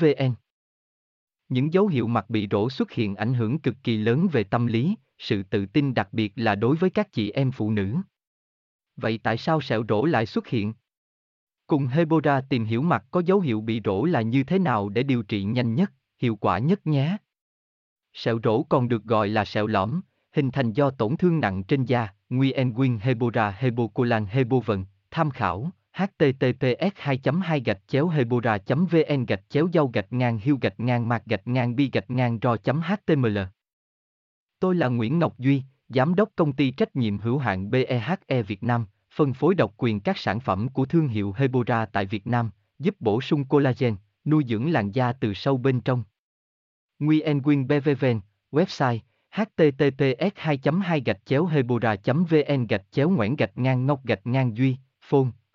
vn những dấu hiệu mặt bị rỗ xuất hiện ảnh hưởng cực kỳ lớn về tâm lý sự tự tin đặc biệt là đối với các chị em phụ nữ. Vậy tại sao sẹo rỗ lại xuất hiện? Cùng Hebora tìm hiểu mặt có dấu hiệu bị rỗ là như thế nào để điều trị nhanh nhất, hiệu quả nhất nhé. Sẹo rỗ còn được gọi là sẹo lõm, hình thành do tổn thương nặng trên da, Nguyen Quyên Hebora Hebocolan Hebovần, tham khảo https 2 2 gạch chéo hebora vn gạch chéo dâu gạch ngang hiu gạch ngang mạc gạch ngang bi gạch ngang ro html Tôi là Nguyễn Ngọc Duy, Giám đốc công ty trách nhiệm hữu hạn BEHE Việt Nam, phân phối độc quyền các sản phẩm của thương hiệu Hebora tại Việt Nam, giúp bổ sung collagen, nuôi dưỡng làn da từ sâu bên trong. Nguyen Quyên BVVN, website https 2 2 gạch chéo hebora vn gạch chéo ngoãn gạch ngang ngọc gạch ngang duy phone